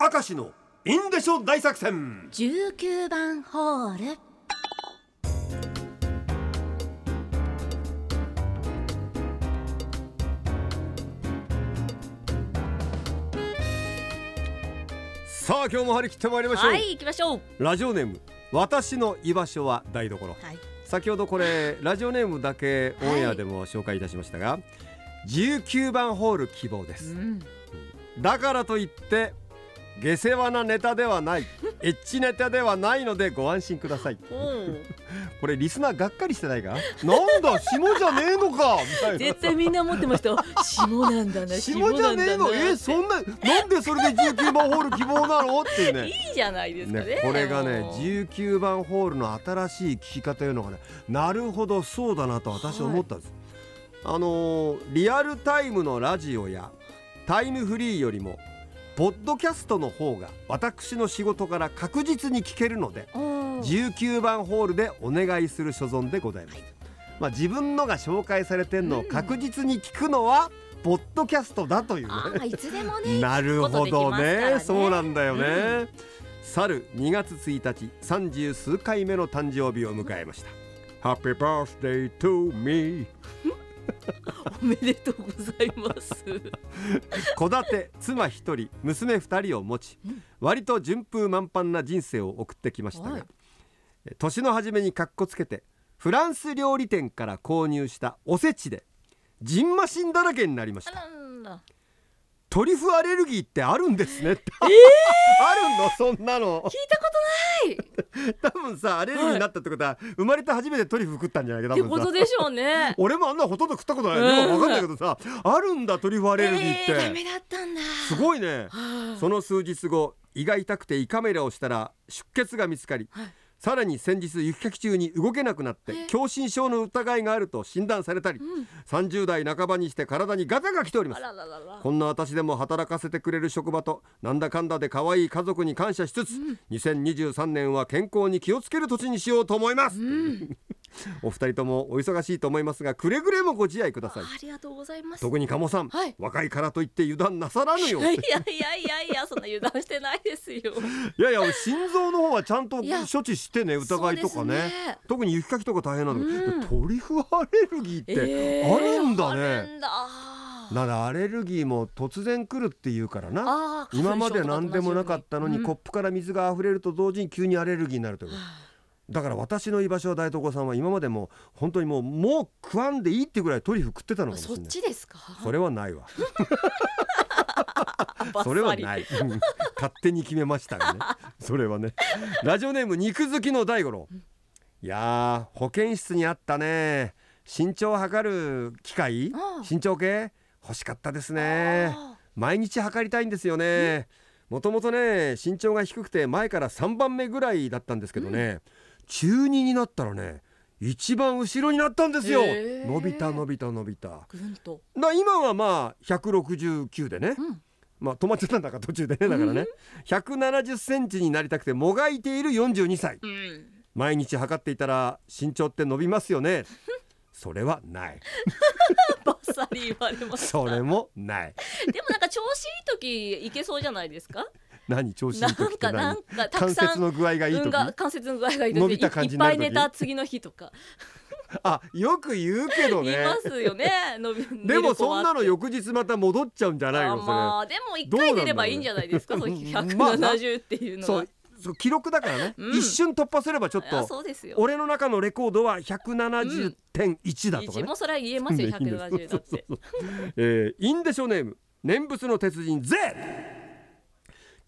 明石のインデショ大作戦。19番ホール。さあ今日も張り切ってまいりましょう、はい行きましょう。ラジオネーム私の居場所は台所。はい。先ほどこれ ラジオネームだけオンエアでも紹介いたしましたが、19番ホール希望です。うん。だからといって下世話なネタではない。エッチネタではないのでご安心ください。おうこれリスナーがっかりしてないか？なんだ下じゃねえのか！みたいな。絶対みんな思ってました。下なんだな下じゃねえの？えそんななんでそれで19番ホール希望なの？っていうね。いいじゃないですか。ねね、これがねもう19番ホールの新しい聞き方というのがねなるほどそうだなと私は思ったんです、あのーリアルタイムのラジオやタイムフリーよりもポッドキャストの方が私の仕事から確実に聞けるのでおう19番ホールでお願いする所存でございます、まあ、自分のが紹介されてんのを確実に聞くのはポッドキャストだという。いつでもね なるほどね。ね。そうなんだよね、去る2月1日三十数回目の誕生日を迎えました、Happy birthday to me おめでとうございます。戸建て妻一人娘二人を持ち割と順風満帆な人生を送ってきましたが、はい。年の初めにかっこつけてフランス料理店から購入したおせちでジンマシンだらけになりましあたトリュフアレルギーってあるんですね。って、あるの？そんなの。聞いたこ 多分さアレルギーになったってことは、生まれて初めてトリュフ食ったんじゃないか多って分さ。ことでしょうね。俺もあんなほとんど食ったことない。よ、うん。わかんないけどさあるんだトリュフアレルギーって、えーすごいね。はあ。その数日後胃が痛くて胃カメラをしたら出血が見つかり、はいさらに先日雪かき中に動けなくなってえ？狭心症の疑いがあると診断されたり、うん。30代半ばにして体にガタが来ております。こんな私でも働かせてくれる職場となんだかんだで可愛い家族に感謝しつつ、2023年は健康に気をつける年にしようと思います、うん お二人ともお忙しいと思いますがくれぐれもご自愛ください。ありがとうございます。特に鴨さん、はい。若いからといって油断なさらぬよいやいやいやいやそんな油断してないですよ。いやいや俺心臓の方はちゃんと処置してね疑いとかね。ね。特に雪かきとか大変なの、うん。トリュフアレルギーってえーあるんだね、あるんだ。ならアレルギーも突然来るっていうからな。あー今まで何でもなかったのに、うん。コップから水が溢れると同時に急にアレルギーになるというだから私の居場所は大東さんは今までも本当にもうもう食わんでいいってぐらいトリュフ食ってたのかもしそっれない。ちですか？それはないわ。それはない。うん勝手に決めましたよね。それはね。ラジオネーム肉好きの大五郎。いやー保健室にあったね。身長を測る機械？身長計？欲しかったですね。あ毎日測りたいんですよね。もともとね身長が低くて前から3番目ぐらいだったんですけどね、中2になったらね一番後ろになったんですよ。へー。伸びた伸びた伸びた。今はまあ169でね、うん。まあ止まっちゃったんだから途中でねだからね。170センチになりたくてもがいている42歳うん。毎日測っていたら身長って伸びますよね。それはない。バッサリ言われましたそれもない。でもなんか調子いい時いけそうじゃないですか？何調子いいなん時ってかな何んかた関くさん節の具合がいい時？関節の具合がいい時伸びた感じになぱい寝た次の日とか。あよく言うけどいますよね伸び でもそんなの翌日また戻っちゃうんじゃないの？それ、まあでも一回出ればいいんじゃないですかそのうん まあな170っていうのはそうそう記録だからね、うん。一瞬突破すればちょっとそうですよ。俺の中のレコードは170.1だとかね、一もそれは言えますよいいんです。170だってえーインデショネーム念仏の鉄人 Z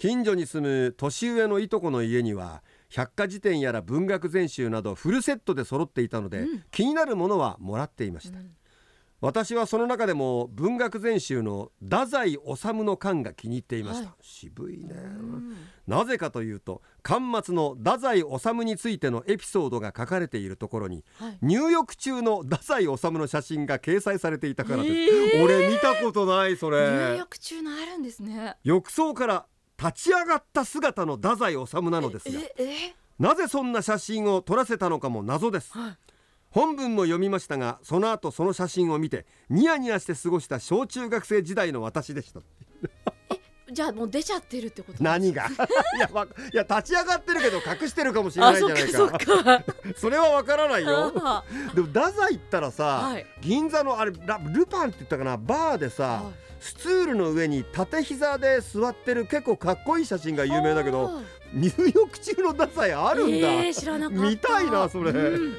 近所に住む年上のいとこの家には百科事典やら文学全集などフルセットで揃っていたので、気になるものはもらっていました、私はその中でも文学全集の太宰治の巻が気に入っていました、はい。渋いね、なぜかというと巻末の太宰治についてのエピソードが書かれているところにはい。入浴中の太宰治の写真が掲載されていたからです、えー。俺見たことないそ入れ浴中のあるんですね。浴槽から立ち上がった姿の太宰治なのですがええなぜそんな写真を撮らせたのかも謎です。はい。本文も読みましたがその後その写真を見てニヤニヤして過ごした小中学生時代の私でしたじゃあもう出ちゃってるってこと何が？いやわいや立ち上がってるけど隠してるかもしれなあいじゃないそっかそっか。か それはわからないよ。あでも太宰ったらさ、はい。銀座のあれラルパンって言ったかな？バーでさ、はい。スツールの上に縦膝で座ってる結構かっこいい写真が有名だけどあ入浴中の太宰あるんだ、えー知らなかった。見たいなそれ。うん